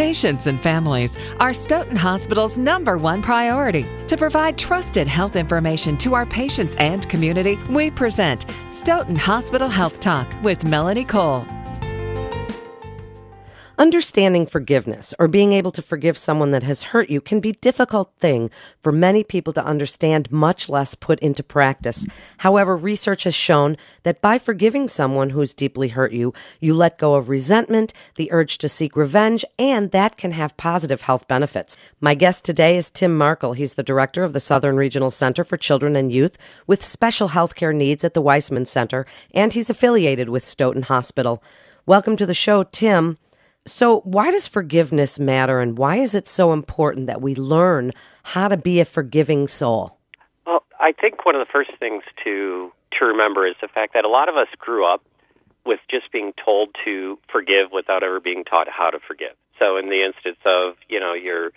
Patients and families are Stoughton Hospital's number one priority. To provide trusted health information to our patients and community, we present Stoughton Hospital Health Talk with Melanie Cole. Understanding forgiveness or being able to forgive someone that has hurt you can be a difficult thing for many people to understand, much less put into practice. However, research has shown that by forgiving someone who's deeply hurt you, you let go of resentment, the urge to seek revenge, and that can have positive health benefits. My guest today is Tim Markle. He's the director of the Southern Regional Center for Children and Youth with special health care needs at the Waisman Center, and he's affiliated with Stoughton Hospital. Welcome to the show, Tim. So, why does forgiveness matter and why is it so important that we learn how to be a forgiving soul? Well, I think one of the first things to to remember is the fact that a lot of us grew up with just being told to forgive without ever being taught how to forgive. So, in the instance of, you know, your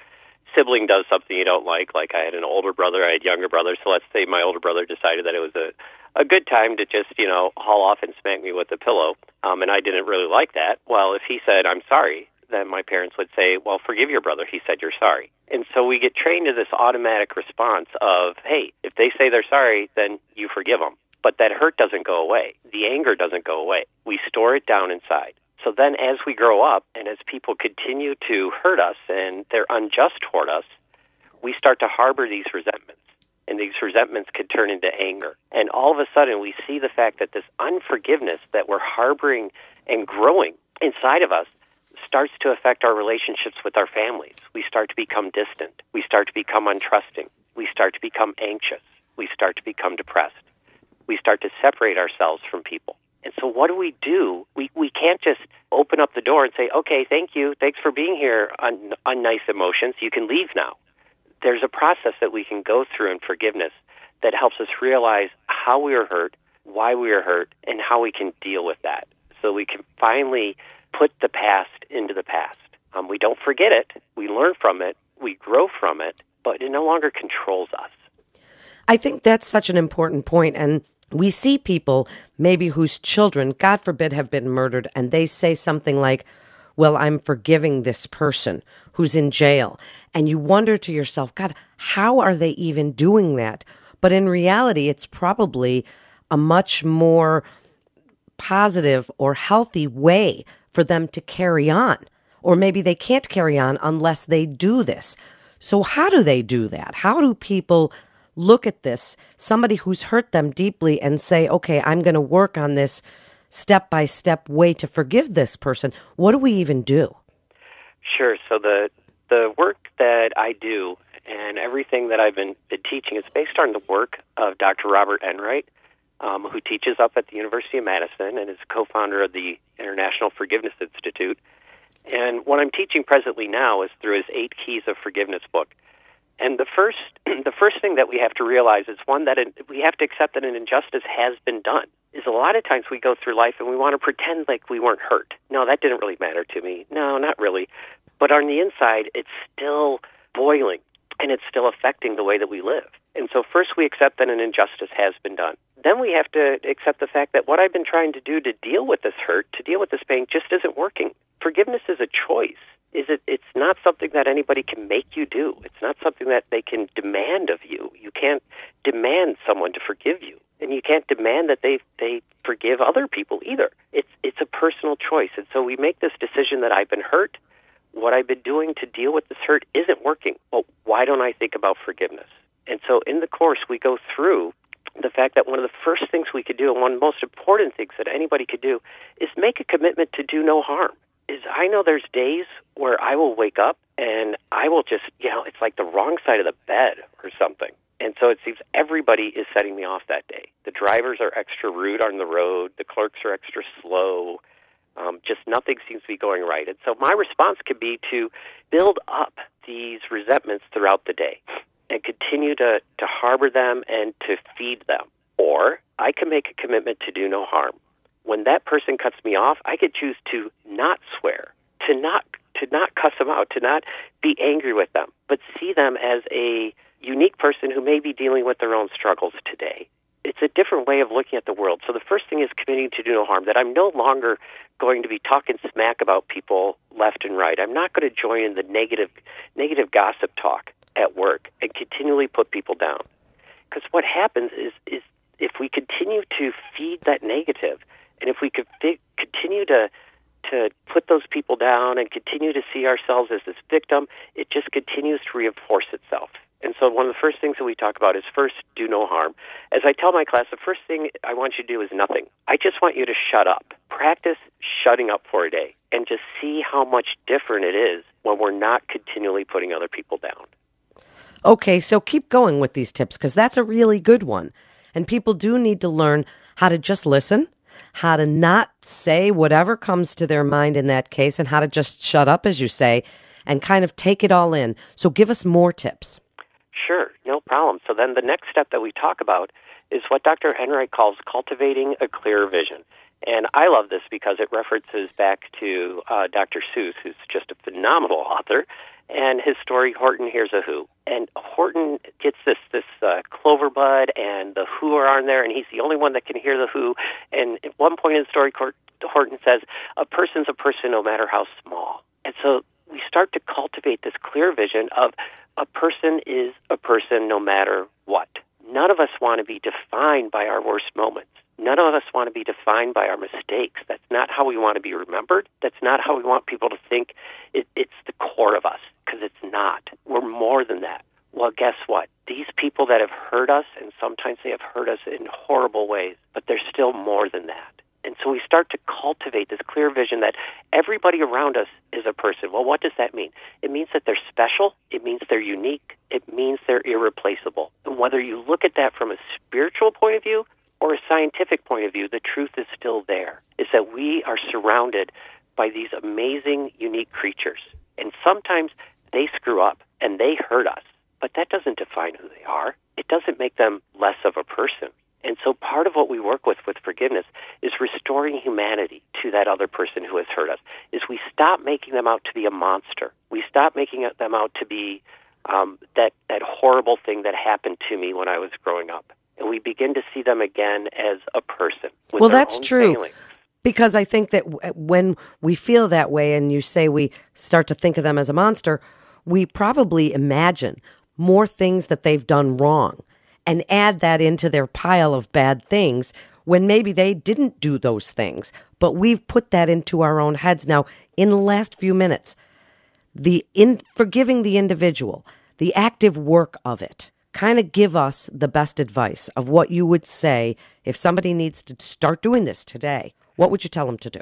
sibling does something you don't like, like I had an older brother, I had younger brothers, so let's say my older brother decided that it was a a good time to just, you know, haul off and smack me with a pillow. Um, and I didn't really like that. Well, if he said, I'm sorry, then my parents would say, Well, forgive your brother. He said you're sorry. And so we get trained to this automatic response of, Hey, if they say they're sorry, then you forgive them. But that hurt doesn't go away. The anger doesn't go away. We store it down inside. So then as we grow up and as people continue to hurt us and they're unjust toward us, we start to harbor these resentments and these resentments could turn into anger. And all of a sudden, we see the fact that this unforgiveness that we're harboring and growing inside of us starts to affect our relationships with our families. We start to become distant. We start to become untrusting. We start to become anxious. We start to become depressed. We start to separate ourselves from people. And so, what do we do? We, we can't just open up the door and say, okay, thank you. Thanks for being here on, on nice emotions. You can leave now there's a process that we can go through in forgiveness that helps us realize how we were hurt, why we were hurt, and how we can deal with that. So we can finally put the past into the past. Um, we don't forget it, we learn from it, we grow from it, but it no longer controls us. I think that's such an important point. point, and we see people maybe whose children, God forbid, have been murdered, and they say something like, Well, I'm forgiving this person who's in jail. And you wonder to yourself, God, how are they even doing that? But in reality, it's probably a much more positive or healthy way for them to carry on. Or maybe they can't carry on unless they do this. So, how do they do that? How do people look at this, somebody who's hurt them deeply, and say, okay, I'm going to work on this step by step way to forgive this person? What do we even do? Sure. So, the the work that I do and everything that I've been, been teaching is based on the work of Dr. Robert Enright, um, who teaches up at the University of Madison and is co-founder of the International Forgiveness Institute. And what I'm teaching presently now is through his Eight Keys of Forgiveness book. And the first, the first thing that we have to realize is one that we have to accept that an injustice has been done. Is a lot of times we go through life and we want to pretend like we weren't hurt. No, that didn't really matter to me. No, not really. But on the inside, it's still boiling and it's still affecting the way that we live. And so, first, we accept that an injustice has been done. Then we have to accept the fact that what I've been trying to do to deal with this hurt, to deal with this pain, just isn't working. Forgiveness is a choice. Is it? It's not something that anybody can make you do. It's not something that they can demand of you. You can't demand someone to forgive you, and you can't demand that they they forgive other people either. It's it's a personal choice, and so we make this decision that I've been hurt what I've been doing to deal with this hurt isn't working. Well, why don't I think about forgiveness? And so in the course, we go through the fact that one of the first things we could do, and one of the most important things that anybody could do, is make a commitment to do no harm. Is I know there's days where I will wake up and I will just, you know, it's like the wrong side of the bed or something. And so it seems everybody is setting me off that day. The drivers are extra rude on the road, the clerks are extra slow, um, just nothing seems to be going right. And so my response could be to build up these resentments throughout the day and continue to, to harbor them and to feed them. Or I can make a commitment to do no harm. When that person cuts me off, I could choose to not swear, to not to not cuss them out, to not be angry with them, but see them as a unique person who may be dealing with their own struggles today it's a different way of looking at the world. So the first thing is committing to do no harm. That I'm no longer going to be talking smack about people left and right. I'm not going to join in the negative negative gossip talk at work and continually put people down. Because what happens is is if we continue to feed that negative, and if we could fi- continue to to put those people down and continue to see ourselves as this victim, it just continues to reinforce itself. And so, one of the first things that we talk about is first, do no harm. As I tell my class, the first thing I want you to do is nothing. I just want you to shut up. Practice shutting up for a day and just see how much different it is when we're not continually putting other people down. Okay, so keep going with these tips because that's a really good one. And people do need to learn how to just listen, how to not say whatever comes to their mind in that case, and how to just shut up, as you say, and kind of take it all in. So give us more tips. Sure, no problem. So then the next step that we talk about is what Dr. Enright calls cultivating a clear vision. And I love this because it references back to uh, Dr. Seuss, who's just a phenomenal author, and his story "Horton Hears a Who." And Horton gets this this uh, clover bud, and the Who are on there, and he's the only one that can hear the Who. And at one point in the story, Horton says, "A person's a person, no matter how small." And so we start to cultivate this clear vision of a person is a person no matter what. None of us want to be defined by our worst moments. None of us want to be defined by our mistakes. That's not how we want to be remembered. That's not how we want people to think it, it's the core of us, because it's not. We're more than that. Well, guess what? These people that have hurt us, and sometimes they have hurt us in horrible ways, but they're still more than that. And so we start to cultivate this clear vision that everybody around us is a person. Well, what does that mean? It means that they're special. It means they're unique. It means they're irreplaceable. And whether you look at that from a spiritual point of view or a scientific point of view, the truth is still there. Is that we are surrounded by these amazing, unique creatures. And sometimes screw up and they hurt us, but that doesn't define who they are. It doesn't make them less of a person. And so part of what we work with with forgiveness is restoring humanity to that other person who has hurt us. Is we stop making them out to be a monster. We stop making them out to be um, that that horrible thing that happened to me when I was growing up, and we begin to see them again as a person. well, that's true. Because I think that when we feel that way, and you say we start to think of them as a monster, we probably imagine more things that they've done wrong and add that into their pile of bad things when maybe they didn't do those things. But we've put that into our own heads now in the last few minutes. The in forgiving the individual, the active work of it, kind of give us the best advice of what you would say if somebody needs to start doing this today. What would you tell them to do?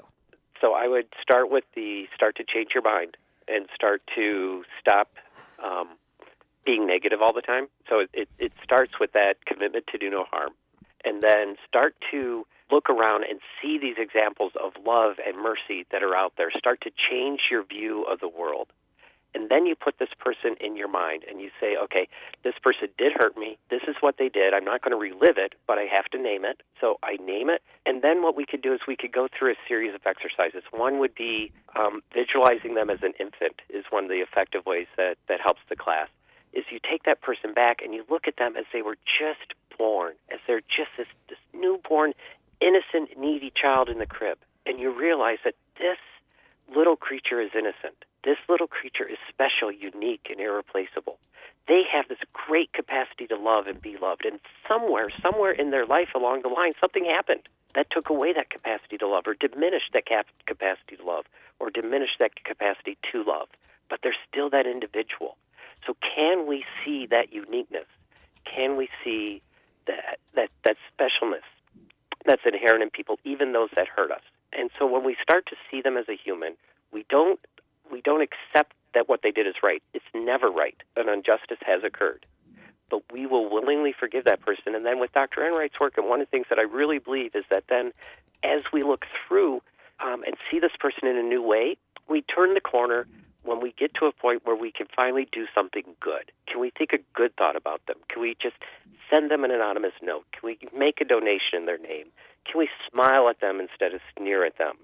So I would start with the start to change your mind and start to stop um, being negative all the time. So it, it, it starts with that commitment to do no harm. And then start to look around and see these examples of love and mercy that are out there. Start to change your view of the world. And then you put this person in your mind and you say, okay, this person did hurt me. This is what they did. I'm not going to relive it, but I have to name it. So I name it. And then what we could do is we could go through a series of exercises. One would be um, visualizing them as an infant, is one of the effective ways that, that helps the class is you take that person back and you look at them as they were just born, as they're just this, this newborn, innocent, needy child in the crib. And you realize that this little creature is innocent. This little creature is special, unique, and irreplaceable. They have this great capacity to love and be loved. And somewhere, somewhere in their life along the line, something happened that took away that capacity to love or diminished that cap- capacity to love or diminished that capacity to love. But they're still that individual. So can we see that uniqueness? Can we see that that that specialness that's inherent in people, even those that hurt us? And so when we start to see them as a human, we don't we don't accept that what they did is right. It's never right. An injustice has occurred. But we will willingly forgive that person. And then with Dr. Enright's work, and one of the things that I really believe is that then as we look through um, and see this person in a new way, we turn the corner when we get to a point where we can finally do something good, can we think a good thought about them? Can we just send them an anonymous note? Can we make a donation in their name? Can we smile at them instead of sneer at them?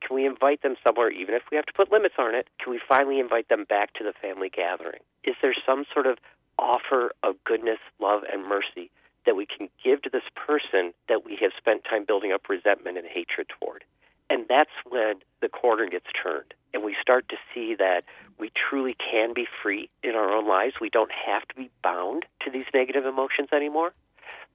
Can we invite them somewhere, even if we have to put limits on it? Can we finally invite them back to the family gathering? Is there some sort of offer of goodness, love, and mercy that we can give to this person that we have spent time building up resentment and hatred toward. And that's when the corner gets turned. And we start to see that we truly can be free in our own lives. We don't have to be bound to these negative emotions anymore.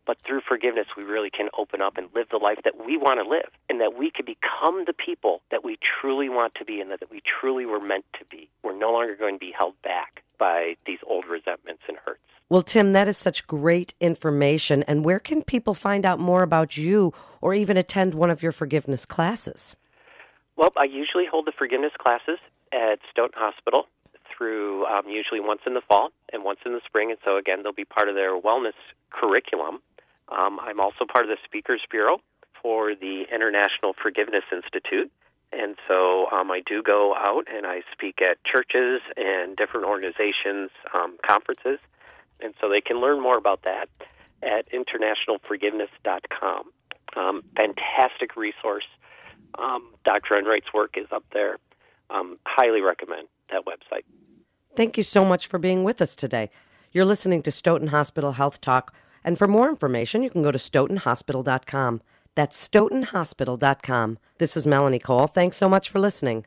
But through forgiveness, we really can open up and live the life that we want to live, and that we could become the people that we truly want to be and that we truly were meant to be. We're no longer going to be held back by these old resentments and hurts. Well, Tim, that is such great information. And where can people find out more about you or even attend one of your forgiveness classes? Well, I usually hold the forgiveness classes at Stoughton Hospital through um, usually once in the fall and once in the spring. And so, again, they'll be part of their wellness curriculum. Um, I'm also part of the Speakers Bureau for the International Forgiveness Institute. And so um, I do go out and I speak at churches and different organizations, um, conferences. And so they can learn more about that at internationalforgiveness.com. Um, fantastic resource. Um, Dr. Enright's work is up there. Um, highly recommend that website. Thank you so much for being with us today. You're listening to Stoughton Hospital Health Talk. And for more information, you can go to stoughtonhospital.com. That's stoughtonhospital.com. This is Melanie Cole. Thanks so much for listening.